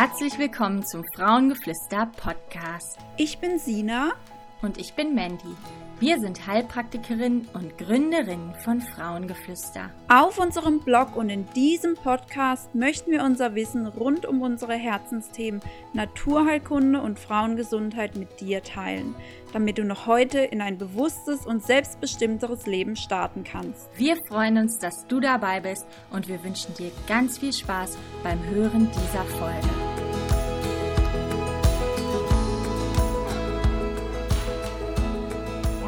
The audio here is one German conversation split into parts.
Herzlich willkommen zum Frauengeflüster Podcast. Ich bin Sina und ich bin Mandy. Wir sind Heilpraktikerin und Gründerin von Frauengeflüster. Auf unserem Blog und in diesem Podcast möchten wir unser Wissen rund um unsere Herzensthemen Naturheilkunde und Frauengesundheit mit dir teilen, damit du noch heute in ein bewusstes und selbstbestimmteres Leben starten kannst. Wir freuen uns, dass du dabei bist und wir wünschen dir ganz viel Spaß beim Hören dieser Folge.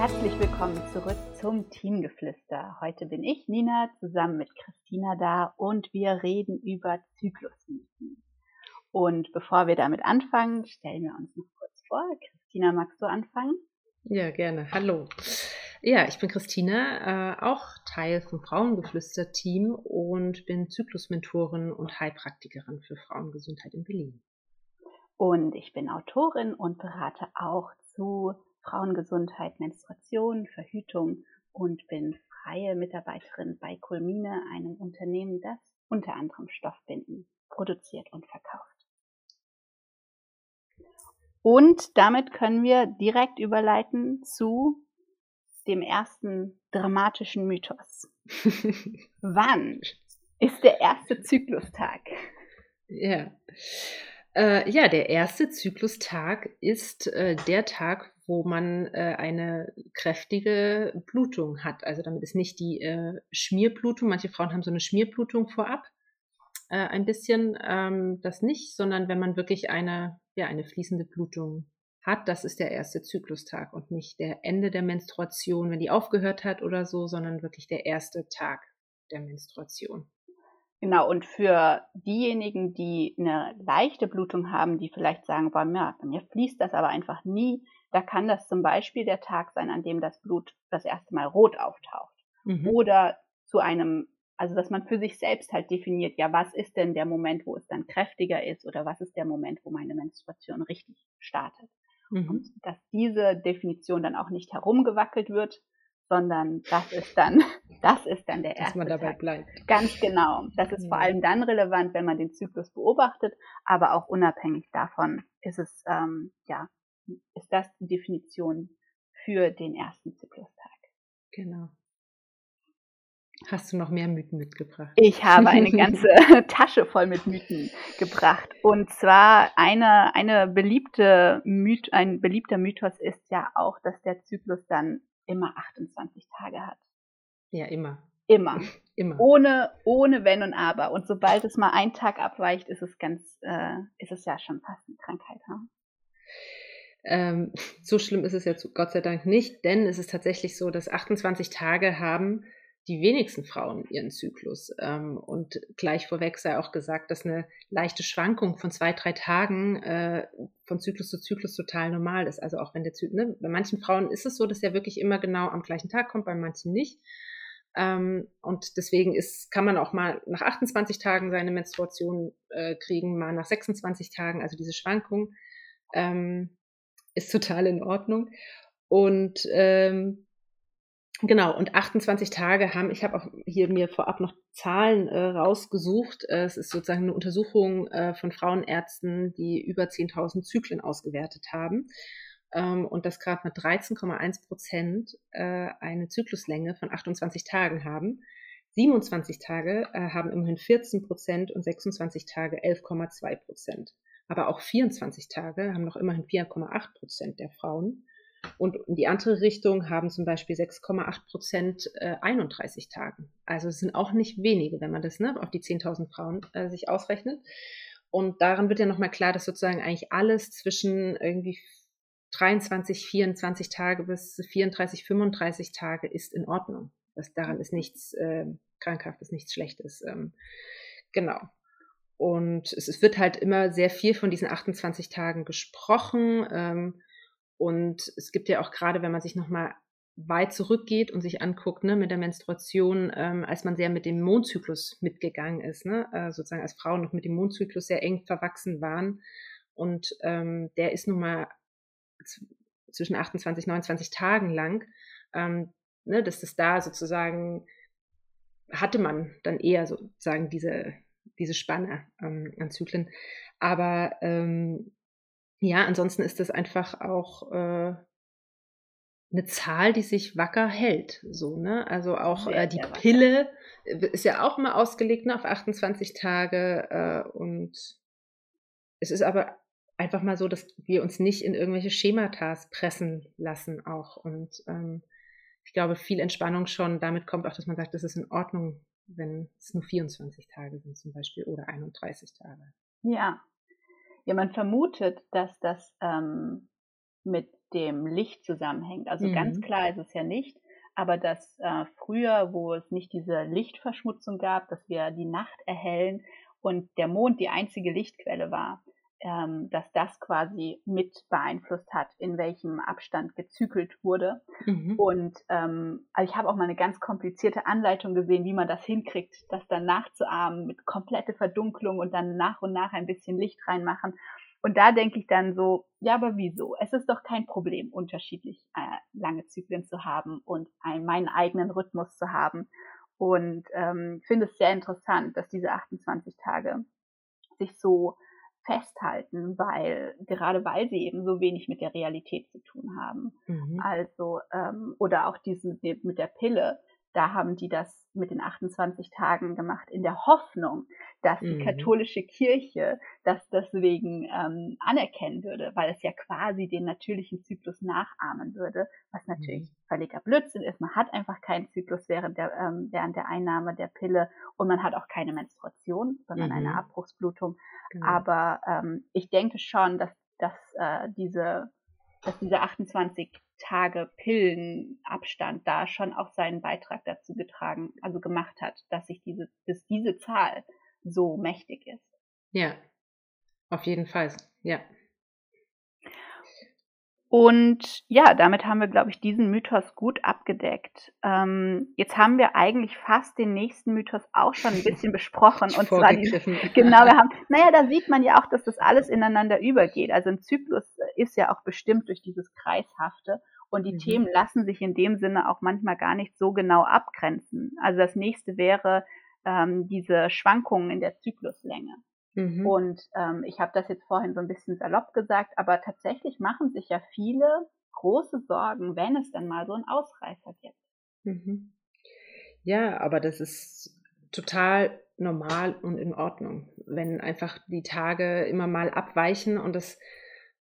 Herzlich willkommen zurück zum Teamgeflüster. Heute bin ich, Nina, zusammen mit Christina da und wir reden über Zyklusmythen. Und bevor wir damit anfangen, stellen wir uns noch kurz vor. Christina, magst du anfangen? Ja, gerne. Hallo. Ja, ich bin Christina, äh, auch Teil vom Frauengeflüster-Team und bin Zyklusmentorin und Heilpraktikerin für Frauengesundheit in Berlin. Und ich bin Autorin und berate auch zu Frauengesundheit, Menstruation, Verhütung und bin freie Mitarbeiterin bei Kulmine, einem Unternehmen, das unter anderem Stoffbinden produziert und verkauft. Und damit können wir direkt überleiten zu dem ersten dramatischen Mythos. Wann ist der erste Zyklustag? Ja. Äh, ja, der erste Zyklustag ist äh, der Tag, wo man äh, eine kräftige Blutung hat. Also damit ist nicht die äh, Schmierblutung, manche Frauen haben so eine Schmierblutung vorab, äh, ein bisschen ähm, das nicht, sondern wenn man wirklich eine, ja, eine fließende Blutung hat, das ist der erste Zyklustag und nicht der Ende der Menstruation, wenn die aufgehört hat oder so, sondern wirklich der erste Tag der Menstruation. Genau, und für diejenigen, die eine leichte Blutung haben, die vielleicht sagen, bei mir, bei mir fließt das aber einfach nie, da kann das zum Beispiel der Tag sein, an dem das Blut das erste Mal rot auftaucht. Mhm. Oder zu einem, also dass man für sich selbst halt definiert, ja, was ist denn der Moment, wo es dann kräftiger ist oder was ist der Moment, wo meine Menstruation richtig startet. Mhm. Und dass diese Definition dann auch nicht herumgewackelt wird, sondern das ist dann, das ist dann der erste. Dass man dabei Tag. bleibt. Ganz genau. Das ist ja. vor allem dann relevant, wenn man den Zyklus beobachtet, aber auch unabhängig davon ist es ähm, ja ist das die Definition für den ersten Zyklustag. Genau. Hast du noch mehr Mythen mitgebracht? Ich habe eine ganze Tasche voll mit Mythen gebracht. Und zwar eine, eine beliebte Myth, ein beliebter Mythos ist ja auch, dass der Zyklus dann immer 28 Tage hat. Ja, immer. Immer. immer. Ohne, ohne Wenn und Aber. Und sobald es mal einen Tag abweicht, ist es ganz, äh, ist es ja schon fast eine Krankheit. Hm? Ähm, so schlimm ist es jetzt Gott sei Dank nicht, denn es ist tatsächlich so, dass 28 Tage haben die wenigsten Frauen ihren Zyklus. Ähm, und gleich vorweg sei auch gesagt, dass eine leichte Schwankung von zwei, drei Tagen äh, von Zyklus zu Zyklus total normal ist. Also auch wenn der Zyklus, ne, bei manchen Frauen ist es so, dass er wirklich immer genau am gleichen Tag kommt, bei manchen nicht. Ähm, und deswegen ist, kann man auch mal nach 28 Tagen seine Menstruation äh, kriegen, mal nach 26 Tagen, also diese Schwankung. Ähm, ist total in Ordnung. Und ähm, genau, und 28 Tage haben, ich habe auch hier mir vorab noch Zahlen äh, rausgesucht. Äh, es ist sozusagen eine Untersuchung äh, von Frauenärzten, die über 10.000 Zyklen ausgewertet haben. Ähm, und das gerade mit 13,1 Prozent äh, eine Zykluslänge von 28 Tagen haben. 27 Tage äh, haben immerhin 14 Prozent und 26 Tage 11,2 Prozent. Aber auch 24 Tage haben noch immerhin 4,8 Prozent der Frauen. Und in die andere Richtung haben zum Beispiel 6,8 Prozent äh, 31 Tagen. Also es sind auch nicht wenige, wenn man das ne, auf die 10.000 Frauen äh, sich ausrechnet. Und daran wird ja nochmal klar, dass sozusagen eigentlich alles zwischen irgendwie 23, 24 Tage bis 34, 35 Tage ist in Ordnung. Das, daran ist nichts äh, krankhaftes, nichts Schlechtes. Ähm, genau. Und es, wird halt immer sehr viel von diesen 28 Tagen gesprochen. Ähm, und es gibt ja auch gerade, wenn man sich nochmal weit zurückgeht und sich anguckt, ne, mit der Menstruation, ähm, als man sehr mit dem Mondzyklus mitgegangen ist, ne, äh, sozusagen als Frauen noch mit dem Mondzyklus sehr eng verwachsen waren. Und ähm, der ist nun mal zwischen 28, 29 Tagen lang, ähm, ne, dass das da sozusagen hatte man dann eher sozusagen diese diese Spanne ähm, an Zyklen. Aber ähm, ja, ansonsten ist das einfach auch äh, eine Zahl, die sich wacker hält. So, ne? Also auch äh, die Pille ist ja auch mal ausgelegt ne, auf 28 Tage. Äh, und es ist aber einfach mal so, dass wir uns nicht in irgendwelche Schematas pressen lassen auch. Und ähm, ich glaube, viel Entspannung schon damit kommt auch, dass man sagt, das ist in Ordnung, wenn es nur 24 Tage sind zum Beispiel oder 31 Tage. Ja, ja, man vermutet, dass das ähm, mit dem Licht zusammenhängt. Also mhm. ganz klar ist es ja nicht, aber dass äh, früher, wo es nicht diese Lichtverschmutzung gab, dass wir die Nacht erhellen und der Mond die einzige Lichtquelle war, ähm, dass das quasi mit beeinflusst hat, in welchem Abstand gezügelt wurde. Mhm. Und ähm, also ich habe auch mal eine ganz komplizierte Anleitung gesehen, wie man das hinkriegt, das dann nachzuahmen mit komplette Verdunklung und dann nach und nach ein bisschen Licht reinmachen. Und da denke ich dann so, ja, aber wieso? Es ist doch kein Problem, unterschiedlich äh, lange Zyklen zu haben und einen, meinen eigenen Rhythmus zu haben. Und ähm, finde es sehr interessant, dass diese 28 Tage sich so festhalten, weil gerade weil sie eben so wenig mit der Realität zu tun haben. Mhm. Also ähm, oder auch diesen mit der Pille, da haben die das mit den 28 Tagen gemacht in der Hoffnung, dass die mhm. katholische Kirche das deswegen ähm, anerkennen würde, weil es ja quasi den natürlichen Zyklus nachahmen würde, was natürlich mhm. völliger Blödsinn ist. Man hat einfach keinen Zyklus während der, ähm, während der Einnahme der Pille und man hat auch keine Menstruation, sondern mhm. eine Abbruchsblutung. Genau. Aber ähm, ich denke schon, dass, dass äh, diese dass diese 28 Tage Pillenabstand da schon auch seinen Beitrag dazu getragen, also gemacht hat, dass sich diese, dass diese Zahl so mächtig ist. Ja, auf jeden Fall, ja. Und ja, damit haben wir, glaube ich, diesen Mythos gut abgedeckt. Ähm, jetzt haben wir eigentlich fast den nächsten Mythos auch schon ein bisschen besprochen. und zwar die, genau, wir haben, naja, da sieht man ja auch, dass das alles ineinander übergeht. Also ein Zyklus ist ja auch bestimmt durch dieses Kreishafte. Und die mhm. Themen lassen sich in dem Sinne auch manchmal gar nicht so genau abgrenzen. Also das nächste wäre ähm, diese Schwankungen in der Zykluslänge. Mhm. Und ähm, ich habe das jetzt vorhin so ein bisschen salopp gesagt, aber tatsächlich machen sich ja viele große Sorgen, wenn es dann mal so einen Ausreißer gibt. Mhm. Ja, aber das ist total normal und in Ordnung, wenn einfach die Tage immer mal abweichen und das,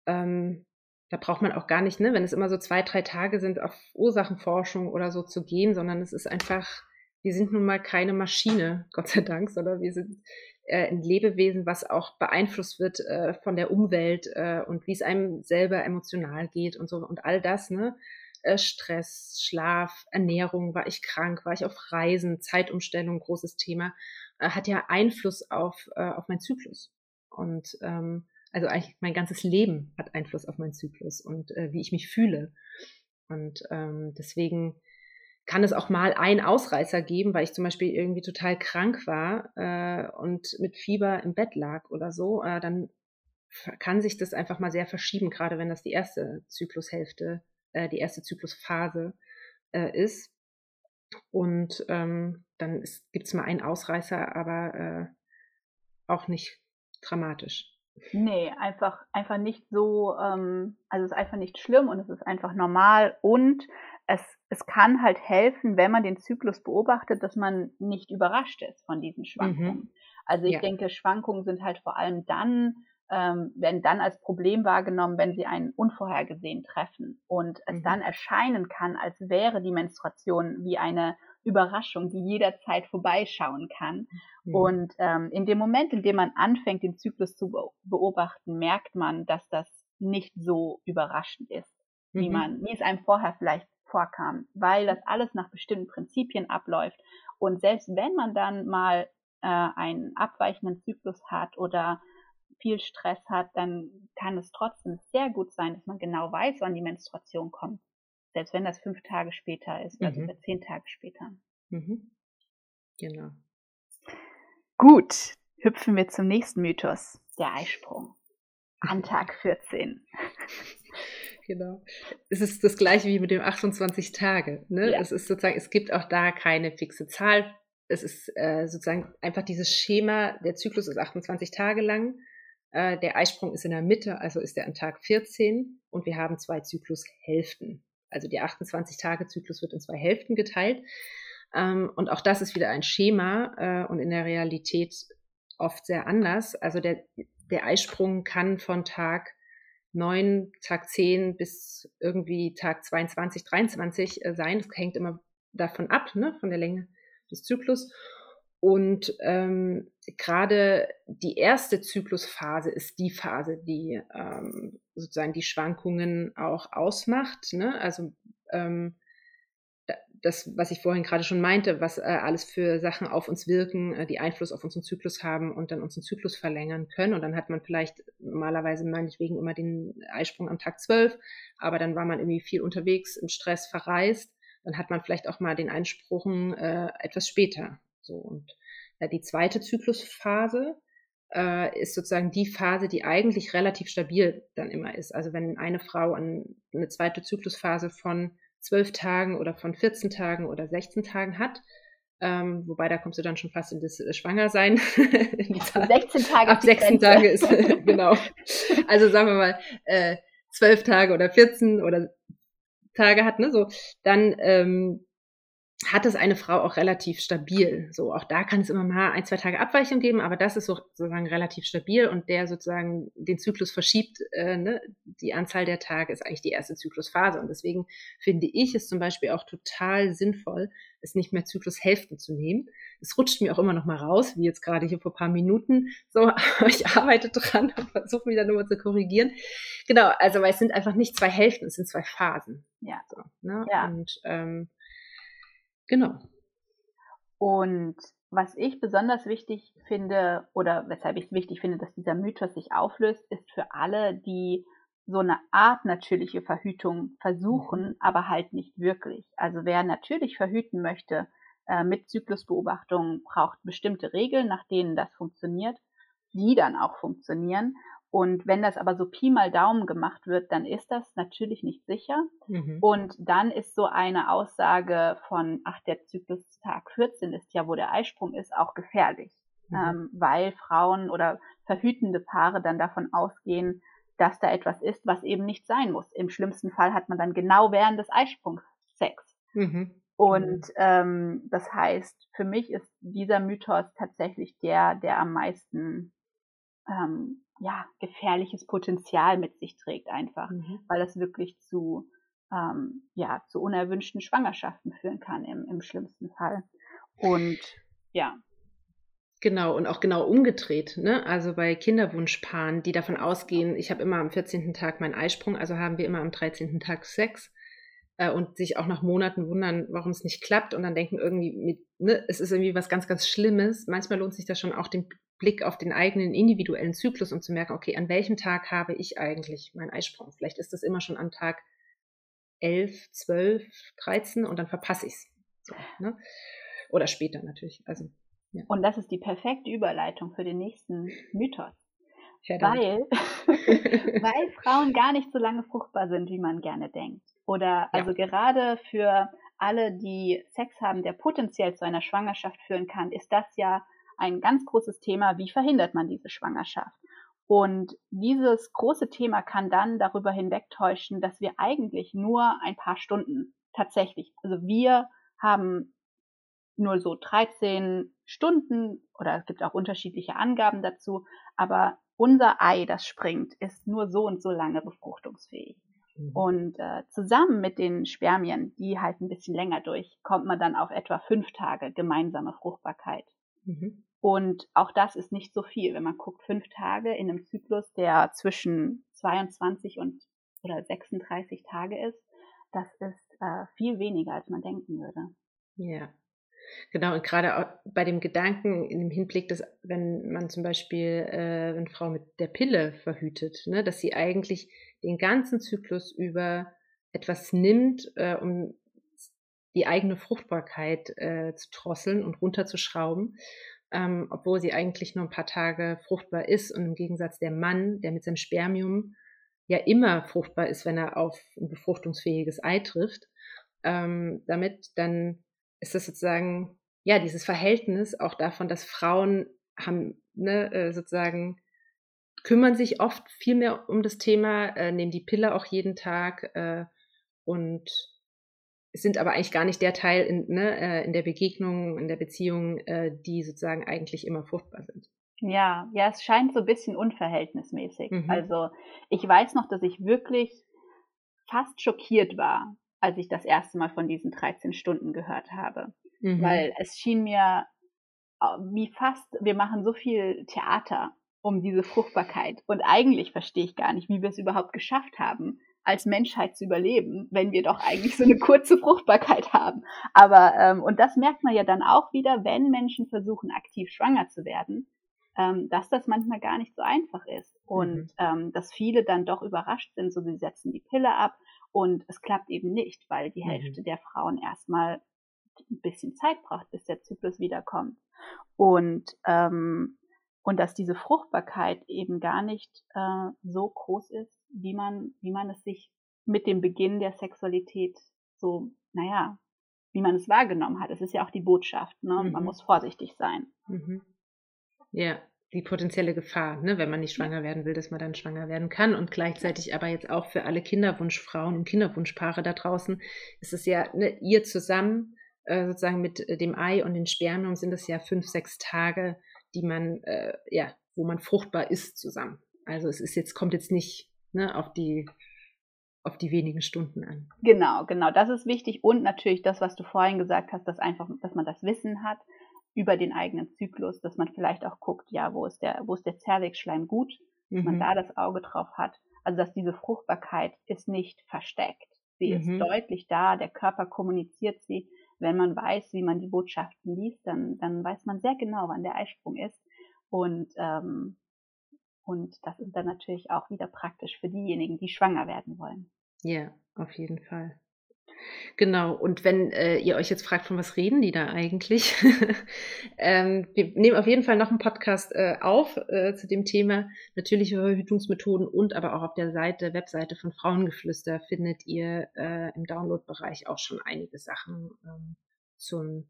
ähm, da braucht man auch gar nicht, ne, wenn es immer so zwei, drei Tage sind, auf Ursachenforschung oder so zu gehen, sondern es ist einfach, wir sind nun mal keine Maschine, Gott sei Dank, sondern wir sind ein Lebewesen, was auch beeinflusst wird äh, von der Umwelt äh, und wie es einem selber emotional geht und so und all das, ne? Äh, Stress, Schlaf, Ernährung, war ich krank, war ich auf Reisen, Zeitumstellung, großes Thema, äh, hat ja Einfluss auf, äh, auf meinen Zyklus. Und ähm, also eigentlich mein ganzes Leben hat Einfluss auf meinen Zyklus und äh, wie ich mich fühle. Und ähm, deswegen kann es auch mal einen Ausreißer geben, weil ich zum Beispiel irgendwie total krank war äh, und mit Fieber im Bett lag oder so, äh, dann kann sich das einfach mal sehr verschieben, gerade wenn das die erste Zyklushälfte, äh, die erste Zyklusphase äh, ist. Und ähm, dann gibt es mal einen Ausreißer, aber äh, auch nicht dramatisch. Nee, einfach, einfach nicht so, ähm, also es ist einfach nicht schlimm und es ist einfach normal und es, es kann halt helfen, wenn man den Zyklus beobachtet, dass man nicht überrascht ist von diesen Schwankungen. Mhm. Also ich ja. denke, Schwankungen sind halt vor allem dann, ähm, werden dann als Problem wahrgenommen, wenn sie einen unvorhergesehen treffen und es mhm. dann erscheinen kann, als wäre die Menstruation wie eine Überraschung, die jederzeit vorbeischauen kann. Mhm. Und ähm, in dem Moment, in dem man anfängt, den Zyklus zu beobachten, merkt man, dass das nicht so überraschend ist, wie mhm. man, wie es einem vorher vielleicht vorkam, weil das alles nach bestimmten Prinzipien abläuft. Und selbst wenn man dann mal äh, einen abweichenden Zyklus hat oder viel Stress hat, dann kann es trotzdem sehr gut sein, dass man genau weiß, wann die Menstruation kommt. Selbst wenn das fünf Tage später ist oder mhm. zehn Tage später. Mhm. Genau. Gut, hüpfen wir zum nächsten Mythos, der Eisprung. An Tag 14. Genau. Es ist das gleiche wie mit dem 28 Tage. Ne? Ja. Es ist sozusagen, es gibt auch da keine fixe Zahl. Es ist äh, sozusagen einfach dieses Schema, der Zyklus ist 28 Tage lang Äh, der Eisprung ist in der Mitte, also ist er an Tag 14 und wir haben zwei Zyklushälften. Also der 28-Tage-Zyklus wird in zwei Hälften geteilt. Ähm, und auch das ist wieder ein Schema äh, und in der Realität oft sehr anders. Also der, der Eisprung kann von Tag 9, Tag 10 bis irgendwie Tag 22, 23 äh, sein. Das hängt immer davon ab, ne, von der Länge des Zyklus. Und ähm, gerade die erste Zyklusphase ist die Phase, die ähm, sozusagen die Schwankungen auch ausmacht. Ne? Also ähm, das, was ich vorhin gerade schon meinte, was äh, alles für Sachen auf uns wirken, äh, die Einfluss auf unseren Zyklus haben und dann unseren Zyklus verlängern können. Und dann hat man vielleicht normalerweise meinetwegen immer den Eisprung am Tag 12, aber dann war man irgendwie viel unterwegs, im Stress verreist. Dann hat man vielleicht auch mal den Einsprung äh, etwas später. So und äh, die zweite Zyklusphase äh, ist sozusagen die Phase, die eigentlich relativ stabil dann immer ist. Also wenn eine Frau an, eine zweite Zyklusphase von zwölf Tagen oder von 14 Tagen oder 16 Tagen hat. Ähm, wobei da kommst du dann schon fast in das äh, Schwangersein. 16 Tage. Ab 16 Tage ist, genau. Also sagen wir mal, äh, 12 Tage oder 14 oder Tage hat, ne, so, dann ähm, hat es eine Frau auch relativ stabil. So, auch da kann es immer mal ein, zwei Tage Abweichung geben, aber das ist so, sozusagen relativ stabil und der sozusagen den Zyklus verschiebt, äh, ne? die Anzahl der Tage ist eigentlich die erste Zyklusphase. Und deswegen finde ich es zum Beispiel auch total sinnvoll, es nicht mehr Zyklushälften zu nehmen. Es rutscht mir auch immer noch mal raus, wie jetzt gerade hier vor paar Minuten. So, ich arbeite dran und versuche mich dann nur zu korrigieren. Genau, also weil es sind einfach nicht zwei Hälften, es sind zwei Phasen. Ja. So, ne? ja. Und ähm, Genau. Und was ich besonders wichtig finde oder weshalb ich es wichtig finde, dass dieser Mythos sich auflöst, ist für alle, die so eine Art natürliche Verhütung versuchen, aber halt nicht wirklich. Also wer natürlich verhüten möchte äh, mit Zyklusbeobachtung, braucht bestimmte Regeln, nach denen das funktioniert, die dann auch funktionieren. Und wenn das aber so Pi mal Daumen gemacht wird, dann ist das natürlich nicht sicher. Mhm. Und dann ist so eine Aussage von, ach, der Zyklustag 14 ist ja, wo der Eisprung ist, auch gefährlich. Mhm. Ähm, weil Frauen oder verhütende Paare dann davon ausgehen, dass da etwas ist, was eben nicht sein muss. Im schlimmsten Fall hat man dann genau während des Eisprungs Sex. Mhm. Und mhm. ähm, das heißt, für mich ist dieser Mythos tatsächlich der, der am meisten ähm, ja, gefährliches Potenzial mit sich trägt einfach, mhm. weil das wirklich zu, ähm, ja, zu unerwünschten Schwangerschaften führen kann im, im schlimmsten Fall. Und ja. Genau, und auch genau umgedreht, ne? Also bei Kinderwunschpaaren, die davon ausgehen, ich habe immer am 14. Tag meinen Eisprung, also haben wir immer am 13. Tag Sex äh, und sich auch nach Monaten wundern, warum es nicht klappt und dann denken irgendwie, mit, ne, es ist irgendwie was ganz, ganz Schlimmes. Manchmal lohnt sich das schon auch, den Blick auf den eigenen individuellen Zyklus und zu merken, okay, an welchem Tag habe ich eigentlich meinen Eisprung? Vielleicht ist das immer schon am Tag 11, 12, 13 und dann verpasse ich es. So, ne? Oder später natürlich. Also, ja. Und das ist die perfekte Überleitung für den nächsten Mythos. weil, weil Frauen gar nicht so lange fruchtbar sind, wie man gerne denkt. Oder also ja. gerade für alle, die Sex haben, der potenziell zu einer Schwangerschaft führen kann, ist das ja ein ganz großes Thema, wie verhindert man diese Schwangerschaft. Und dieses große Thema kann dann darüber hinwegtäuschen, dass wir eigentlich nur ein paar Stunden tatsächlich, also wir haben nur so 13 Stunden oder es gibt auch unterschiedliche Angaben dazu, aber unser Ei, das springt, ist nur so und so lange befruchtungsfähig. Mhm. Und äh, zusammen mit den Spermien, die halt ein bisschen länger durch, kommt man dann auf etwa fünf Tage gemeinsame Fruchtbarkeit. Mhm. Und auch das ist nicht so viel, wenn man guckt, fünf Tage in einem Zyklus, der zwischen 22 und oder 36 Tage ist, das ist äh, viel weniger, als man denken würde. Ja, Genau, und gerade auch bei dem Gedanken im Hinblick, dass wenn man zum Beispiel äh, eine Frau mit der Pille verhütet, ne, dass sie eigentlich den ganzen Zyklus über etwas nimmt, äh, um die eigene Fruchtbarkeit äh, zu drosseln und runterzuschrauben ähm, obwohl sie eigentlich nur ein paar Tage fruchtbar ist und im Gegensatz der Mann, der mit seinem Spermium ja immer fruchtbar ist, wenn er auf ein befruchtungsfähiges Ei trifft, ähm, damit dann ist das sozusagen ja dieses Verhältnis auch davon, dass Frauen haben ne, äh, sozusagen kümmern sich oft viel mehr um das Thema, äh, nehmen die Pille auch jeden Tag äh, und sind aber eigentlich gar nicht der Teil in, ne, äh, in der Begegnung, in der Beziehung, äh, die sozusagen eigentlich immer fruchtbar sind. Ja, ja, es scheint so ein bisschen unverhältnismäßig. Mhm. Also ich weiß noch, dass ich wirklich fast schockiert war, als ich das erste Mal von diesen 13 Stunden gehört habe. Mhm. Weil es schien mir äh, wie fast, wir machen so viel Theater um diese Fruchtbarkeit. Und eigentlich verstehe ich gar nicht, wie wir es überhaupt geschafft haben, als Menschheit zu überleben, wenn wir doch eigentlich so eine kurze Fruchtbarkeit haben. Aber, ähm, und das merkt man ja dann auch wieder, wenn Menschen versuchen, aktiv schwanger zu werden, ähm, dass das manchmal gar nicht so einfach ist. Und mhm. ähm, dass viele dann doch überrascht sind, so sie setzen die Pille ab und es klappt eben nicht, weil die mhm. Hälfte der Frauen erstmal ein bisschen Zeit braucht, bis der Zyklus wiederkommt. Und, ähm, und dass diese Fruchtbarkeit eben gar nicht äh, so groß ist, wie man, wie man es sich mit dem Beginn der Sexualität so, naja, wie man es wahrgenommen hat. Es ist ja auch die Botschaft, ne? Mhm. Man muss vorsichtig sein. Mhm. Ja, die potenzielle Gefahr, ne, wenn man nicht schwanger werden will, dass man dann schwanger werden kann. Und gleichzeitig aber jetzt auch für alle Kinderwunschfrauen und Kinderwunschpaare da draußen ist es ja, ne, ihr zusammen, äh, sozusagen mit äh, dem Ei und den Spermien sind es ja fünf, sechs Tage, die man, äh, ja, wo man fruchtbar ist zusammen. Also es ist jetzt, kommt jetzt nicht ne, auf die auf die wenigen Stunden an. Genau, genau, das ist wichtig und natürlich das, was du vorhin gesagt hast, dass einfach, dass man das Wissen hat, über den eigenen Zyklus, dass man vielleicht auch guckt, ja, wo ist der, wo ist der Zervixschleim gut, dass mhm. man da das Auge drauf hat. Also dass diese Fruchtbarkeit ist nicht versteckt. Sie mhm. ist deutlich da, der Körper kommuniziert sie. Wenn man weiß, wie man die Botschaften liest, dann, dann weiß man sehr genau, wann der Eisprung ist. Und, ähm, und das ist dann natürlich auch wieder praktisch für diejenigen, die schwanger werden wollen. Ja, auf jeden Fall. Genau, und wenn äh, ihr euch jetzt fragt, von was reden die da eigentlich? ähm, wir nehmen auf jeden Fall noch einen Podcast äh, auf äh, zu dem Thema natürliche Verhütungsmethoden und aber auch auf der Seite, Webseite von Frauengeflüster findet ihr äh, im Download-Bereich auch schon einige Sachen ähm, zum,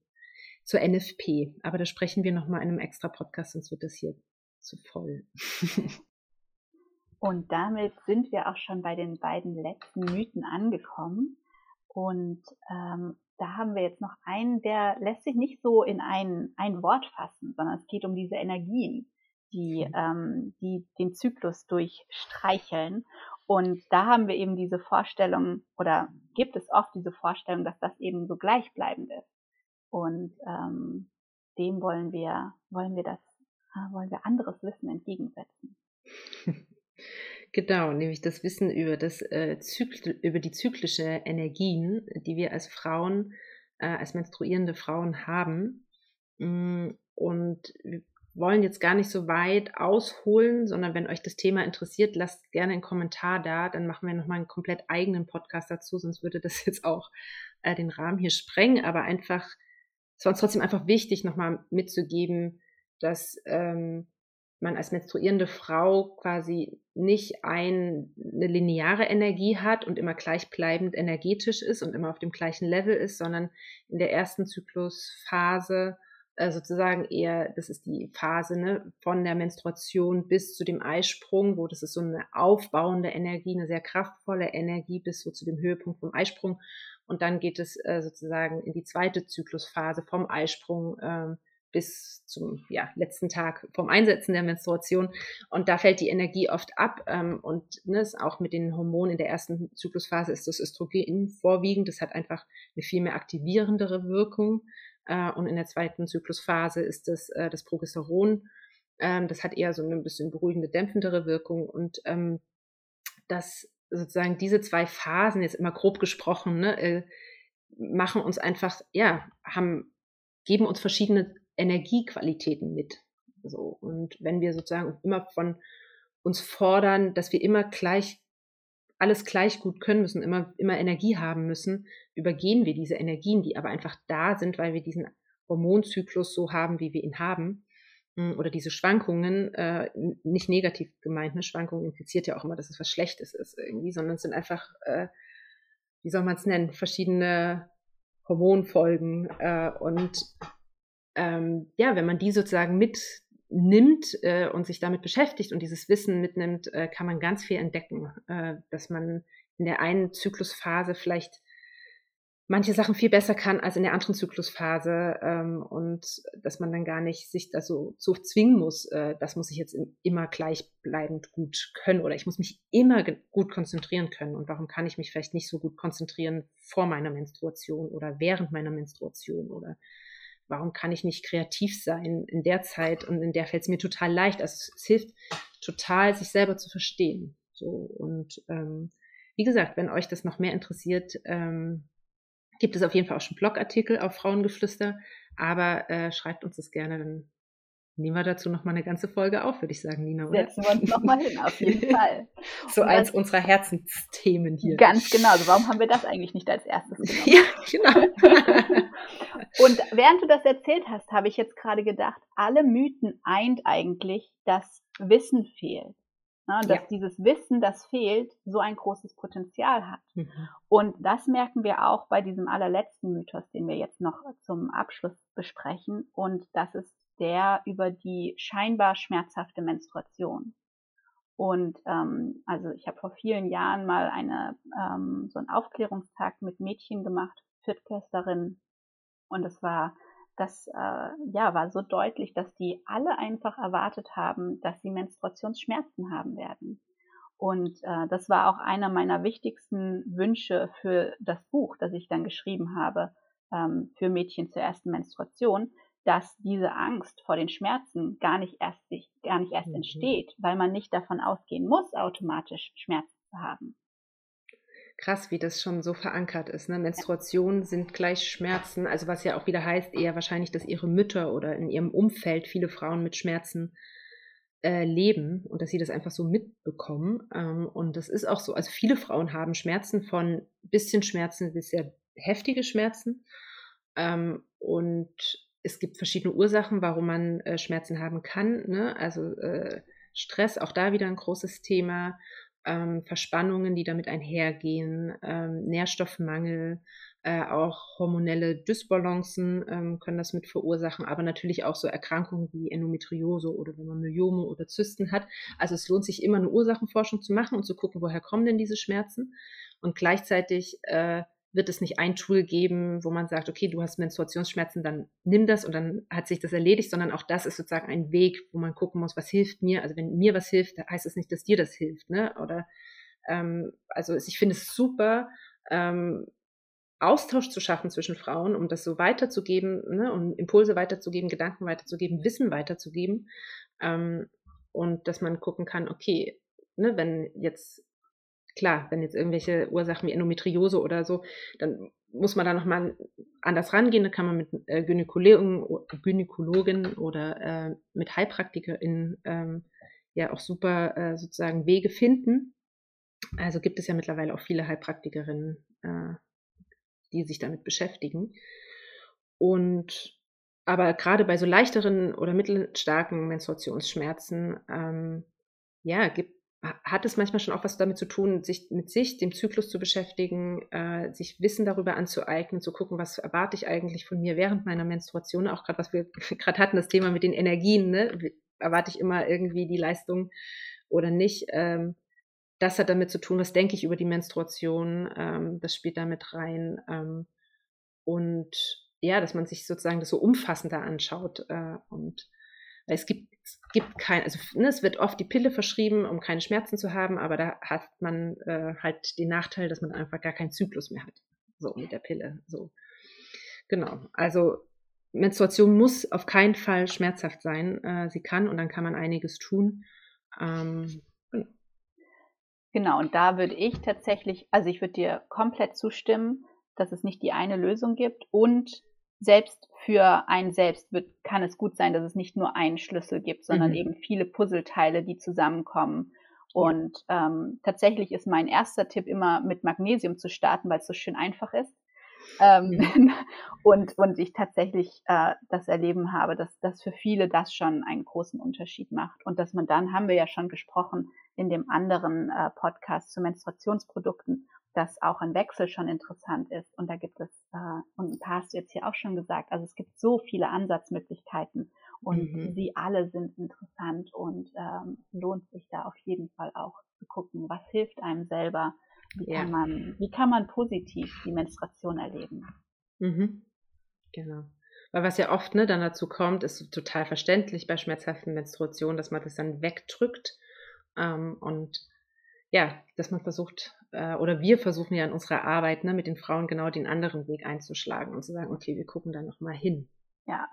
zur NFP. Aber da sprechen wir nochmal in einem extra Podcast, sonst wird das hier zu voll. Und damit sind wir auch schon bei den beiden letzten Mythen angekommen. Und ähm, da haben wir jetzt noch einen, der lässt sich nicht so in ein, ein Wort fassen, sondern es geht um diese Energien, die, mhm. ähm, die den Zyklus durchstreicheln. Und da haben wir eben diese Vorstellung oder gibt es oft diese Vorstellung, dass das eben so gleichbleibend ist. Und ähm, dem wollen wir, wollen wir das, wollen wir anderes Wissen entgegensetzen. Genau, nämlich das Wissen über, das, äh, Zykl über die zyklische Energien, die wir als Frauen, äh, als menstruierende Frauen haben. Mm, und wir wollen jetzt gar nicht so weit ausholen, sondern wenn euch das Thema interessiert, lasst gerne einen Kommentar da, dann machen wir nochmal einen komplett eigenen Podcast dazu, sonst würde das jetzt auch äh, den Rahmen hier sprengen, aber einfach, es war uns trotzdem einfach wichtig, nochmal mitzugeben, dass ähm, man als menstruierende Frau quasi nicht ein, eine lineare Energie hat und immer gleichbleibend energetisch ist und immer auf dem gleichen Level ist, sondern in der ersten Zyklusphase äh, sozusagen eher, das ist die Phase ne, von der Menstruation bis zu dem Eisprung, wo das ist so eine aufbauende Energie, eine sehr kraftvolle Energie bis so zu dem Höhepunkt vom Eisprung. Und dann geht es äh, sozusagen in die zweite Zyklusphase vom Eisprung. Äh, bis zum ja, letzten Tag vom Einsetzen der Menstruation. Und da fällt die Energie oft ab. Ähm, und ne, auch mit den Hormonen in der ersten Zyklusphase ist das Östrogen vorwiegend. Das hat einfach eine viel mehr aktivierendere Wirkung. Äh, und in der zweiten Zyklusphase ist das äh, das Progesteron. Ähm, das hat eher so eine bisschen beruhigende, dämpfendere Wirkung. Und ähm, das sozusagen diese zwei Phasen, jetzt immer grob gesprochen, ne, äh, machen uns einfach, ja, haben, geben uns verschiedene Energiequalitäten mit. So. Und wenn wir sozusagen immer von uns fordern, dass wir immer gleich alles gleich gut können müssen, immer, immer Energie haben müssen, übergehen wir diese Energien, die aber einfach da sind, weil wir diesen Hormonzyklus so haben, wie wir ihn haben. Hm, oder diese Schwankungen, äh, nicht negativ gemeint, eine Schwankung impliziert ja auch immer, dass es was Schlechtes ist irgendwie, sondern es sind einfach, äh, wie soll man es nennen, verschiedene Hormonfolgen. Äh, und ähm, ja, wenn man die sozusagen mit nimmt äh, und sich damit beschäftigt und dieses Wissen mitnimmt, äh, kann man ganz viel entdecken, äh, dass man in der einen Zyklusphase vielleicht manche Sachen viel besser kann als in der anderen Zyklusphase ähm, und dass man dann gar nicht sich da so, so zwingen muss, äh, das muss ich jetzt immer gleichbleibend gut können oder ich muss mich immer gut konzentrieren können. Und warum kann ich mich vielleicht nicht so gut konzentrieren vor meiner Menstruation oder während meiner Menstruation oder warum kann ich nicht kreativ sein in der Zeit und in der fällt es mir total leicht. Also es hilft total, sich selber zu verstehen. So und ähm, wie gesagt, wenn euch das noch mehr interessiert, ähm, gibt es auf jeden Fall auch schon Blogartikel auf Frauengeflüster, aber äh, schreibt uns das gerne, dann nehmen wir dazu nochmal eine ganze Folge auf, würde ich sagen, Nina. Oder? Setzen wir uns nochmal hin, auf jeden Fall. so Und eins unserer Herzensthemen hier. Ganz genau. Also warum haben wir das eigentlich nicht als erstes genommen? ja, genau. Und während du das erzählt hast, habe ich jetzt gerade gedacht, alle Mythen eint eigentlich, dass Wissen fehlt. Ne, dass ja. dieses Wissen, das fehlt, so ein großes Potenzial hat. Mhm. Und das merken wir auch bei diesem allerletzten Mythos, den wir jetzt noch zum Abschluss besprechen. Und das ist der über die scheinbar schmerzhafte Menstruation. Und ähm, also ich habe vor vielen Jahren mal eine, ähm, so einen Aufklärungstag mit Mädchen gemacht, Viertklässlerinnen. Und es war das äh, ja, war so deutlich, dass die alle einfach erwartet haben, dass sie Menstruationsschmerzen haben werden. Und äh, das war auch einer meiner wichtigsten Wünsche für das Buch, das ich dann geschrieben habe, ähm, für Mädchen zur ersten Menstruation, dass diese Angst vor den Schmerzen gar nicht erst, gar nicht erst mhm. entsteht, weil man nicht davon ausgehen muss, automatisch Schmerzen zu haben krass, wie das schon so verankert ist. Ne? Menstruationen sind gleich Schmerzen, also was ja auch wieder heißt, eher wahrscheinlich, dass ihre Mütter oder in ihrem Umfeld viele Frauen mit Schmerzen äh, leben und dass sie das einfach so mitbekommen. Ähm, und das ist auch so, also viele Frauen haben Schmerzen von bisschen Schmerzen bis sehr heftige Schmerzen. Ähm, und es gibt verschiedene Ursachen, warum man äh, Schmerzen haben kann. Ne? Also äh, Stress, auch da wieder ein großes Thema ähm, Verspannungen, die damit einhergehen, ähm, Nährstoffmangel, äh, auch hormonelle Dysbalancen ähm, können das mit verursachen, aber natürlich auch so Erkrankungen wie Endometriose oder wenn man Myome oder Zysten hat. Also es lohnt sich immer eine Ursachenforschung zu machen und zu gucken, woher kommen denn diese Schmerzen und gleichzeitig äh, wird es nicht ein Tool geben, wo man sagt, okay, du hast Menstruationsschmerzen, dann nimm das und dann hat sich das erledigt, sondern auch das ist sozusagen ein Weg, wo man gucken muss, was hilft mir. Also wenn mir was hilft, heißt es das nicht, dass dir das hilft, ne? Oder ähm, also ich finde es super, ähm, Austausch zu schaffen zwischen Frauen, um das so weiterzugeben, ne, um Impulse weiterzugeben, Gedanken weiterzugeben, Wissen weiterzugeben. Ähm, und dass man gucken kann, okay, ne, wenn jetzt klar, wenn jetzt irgendwelche Ursachen wie Endometriose oder so, dann muss man da nochmal anders rangehen. Da kann man mit äh, Gynäkologen, oder äh, mit HeilpraktikerInnen ähm, ja auch super äh, sozusagen Wege finden. Also gibt es ja mittlerweile auch viele Heilpraktikerinnen, äh, die sich damit beschäftigen. Und aber gerade bei so leichteren oder mittelstarken Menstruationsschmerzen, ähm, ja, gibt hat es manchmal schon auch was damit zu tun, sich mit sich, dem Zyklus zu beschäftigen, äh, sich Wissen darüber anzueignen, zu gucken, was erwarte ich eigentlich von mir während meiner Menstruation, auch gerade was wir gerade hatten, das Thema mit den Energien, ne? erwarte ich immer irgendwie die Leistung oder nicht. Ähm, das hat damit zu tun, was denke ich über die Menstruation, ähm, das spielt damit rein. Ähm, und ja, dass man sich sozusagen das so umfassender anschaut äh, und es gibt, es gibt kein, also ne, es wird oft die Pille verschrieben, um keine Schmerzen zu haben, aber da hat man äh, halt den Nachteil, dass man einfach gar keinen Zyklus mehr hat. So mit der Pille. So. Genau. Also Menstruation muss auf keinen Fall schmerzhaft sein. Äh, sie kann und dann kann man einiges tun. Ähm, genau. genau, und da würde ich tatsächlich, also ich würde dir komplett zustimmen, dass es nicht die eine Lösung gibt und selbst für einen selbst wird, kann es gut sein, dass es nicht nur einen Schlüssel gibt, sondern mhm. eben viele Puzzleteile, die zusammenkommen. Und ähm, tatsächlich ist mein erster Tipp immer mit Magnesium zu starten, weil es so schön einfach ist. Ähm, und, und ich tatsächlich äh, das Erleben habe, dass, dass für viele das schon einen großen Unterschied macht. Und dass man dann, haben wir ja schon gesprochen, in dem anderen äh, Podcast zu Menstruationsprodukten dass auch ein Wechsel schon interessant ist. Und da gibt es, äh, und ein paar hast du jetzt hier auch schon gesagt, also es gibt so viele Ansatzmöglichkeiten. Und mhm. sie alle sind interessant und ähm, lohnt sich da auf jeden Fall auch zu gucken, was hilft einem selber, wie ja. kann man, wie kann man positiv die Menstruation erleben. Mhm. Genau. Weil was ja oft ne, dann dazu kommt, ist total verständlich bei schmerzhaften Menstruationen, dass man das dann wegdrückt ähm, und ja, dass man versucht, äh, oder wir versuchen ja in unserer Arbeit ne, mit den Frauen genau den anderen Weg einzuschlagen und zu sagen, okay, wir gucken da nochmal hin. Ja,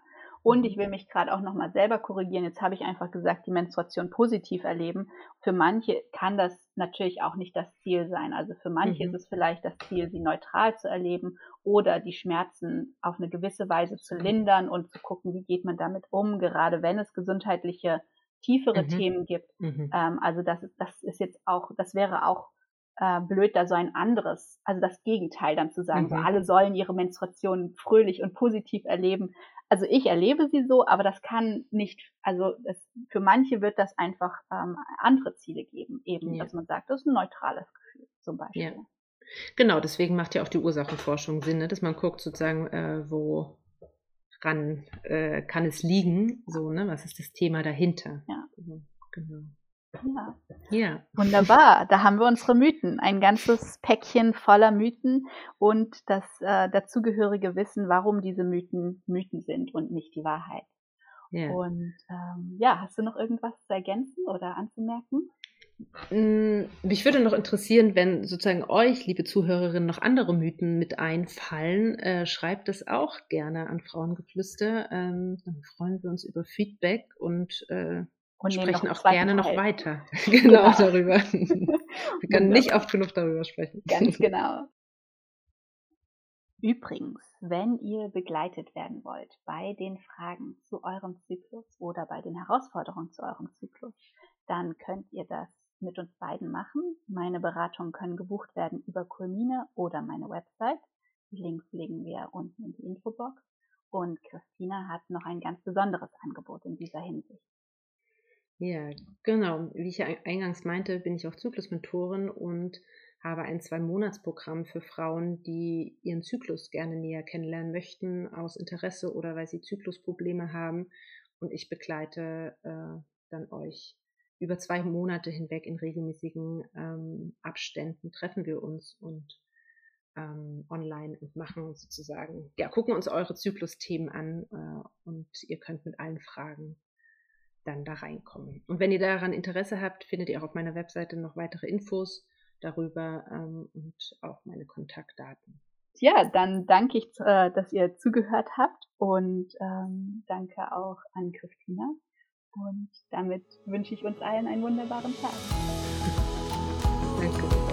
und ich will mich gerade auch nochmal selber korrigieren. Jetzt habe ich einfach gesagt, die Menstruation positiv erleben. Für manche kann das natürlich auch nicht das Ziel sein. Also für manche mhm. ist es vielleicht das Ziel, sie neutral zu erleben oder die Schmerzen auf eine gewisse Weise zu lindern und zu gucken, wie geht man damit um, gerade wenn es gesundheitliche tiefere mhm. Themen gibt. Mhm. Ähm, also das das ist jetzt auch, das wäre auch äh, blöd, da so ein anderes, also das Gegenteil dann zu sagen, so mhm. alle sollen ihre Menstruation fröhlich und positiv erleben also ich erlebe sie so, aber das kann nicht, also es, für manche wird das einfach ähm, andere Ziele geben, eben, ja. dass man sagt, das ist ein neutrales Gefühl zum Beispiel. Ja. Genau, deswegen macht ja auch die Ursachenforschung Sinn, ne? dass man guckt sozusagen, äh, woran äh, kann es liegen, so, ne, was ist das Thema dahinter. Ja. Genau. Ja. ja. Wunderbar. Da haben wir unsere Mythen. Ein ganzes Päckchen voller Mythen und das äh, dazugehörige Wissen, warum diese Mythen Mythen sind und nicht die Wahrheit. Ja. Und ähm, ja, hast du noch irgendwas zu ergänzen oder anzumerken? Mm, mich würde noch interessieren, wenn sozusagen euch, liebe Zuhörerinnen, noch andere Mythen mit einfallen, äh, schreibt es auch gerne an Frauengeflüster. Ähm, dann freuen wir uns über Feedback und äh, und sprechen auch gerne noch weiter. genau, genau, darüber. Wir können nicht oft genug darüber sprechen. Ganz genau. Übrigens, wenn ihr begleitet werden wollt bei den Fragen zu eurem Zyklus oder bei den Herausforderungen zu eurem Zyklus, dann könnt ihr das mit uns beiden machen. Meine Beratungen können gebucht werden über Kulmine oder meine Website. Die Links legen wir unten in die Infobox. Und Christina hat noch ein ganz besonderes Angebot in dieser Hinsicht. Ja, genau. Wie ich eingangs meinte, bin ich auch Zyklusmentorin und habe ein Zwei-Monats-Programm für Frauen, die ihren Zyklus gerne näher kennenlernen möchten, aus Interesse oder weil sie Zyklusprobleme haben. Und ich begleite äh, dann euch über zwei Monate hinweg in regelmäßigen ähm, Abständen treffen wir uns und ähm, online und machen sozusagen, ja, gucken uns eure Zyklusthemen an äh, und ihr könnt mit allen Fragen dann da reinkommen. Und wenn ihr daran Interesse habt, findet ihr auch auf meiner Webseite noch weitere Infos darüber ähm, und auch meine Kontaktdaten. Ja, dann danke ich, äh, dass ihr zugehört habt und ähm, danke auch an Christina. Und damit wünsche ich uns allen einen wunderbaren Tag. Danke.